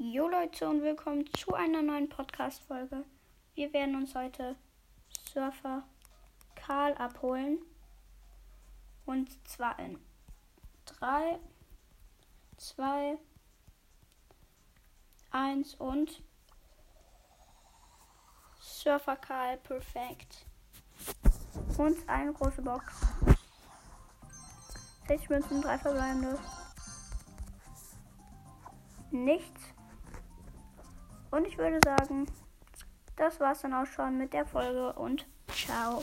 Jo Leute und willkommen zu einer neuen Podcast-Folge. Wir werden uns heute Surfer Karl abholen. Und zwar in 3, 2, 1 und Surfer Karl perfekt. Und eine große Box. 60 Münzen, 3 verbleibende. Nichts. Und ich würde sagen, das war's dann auch schon mit der Folge und ciao.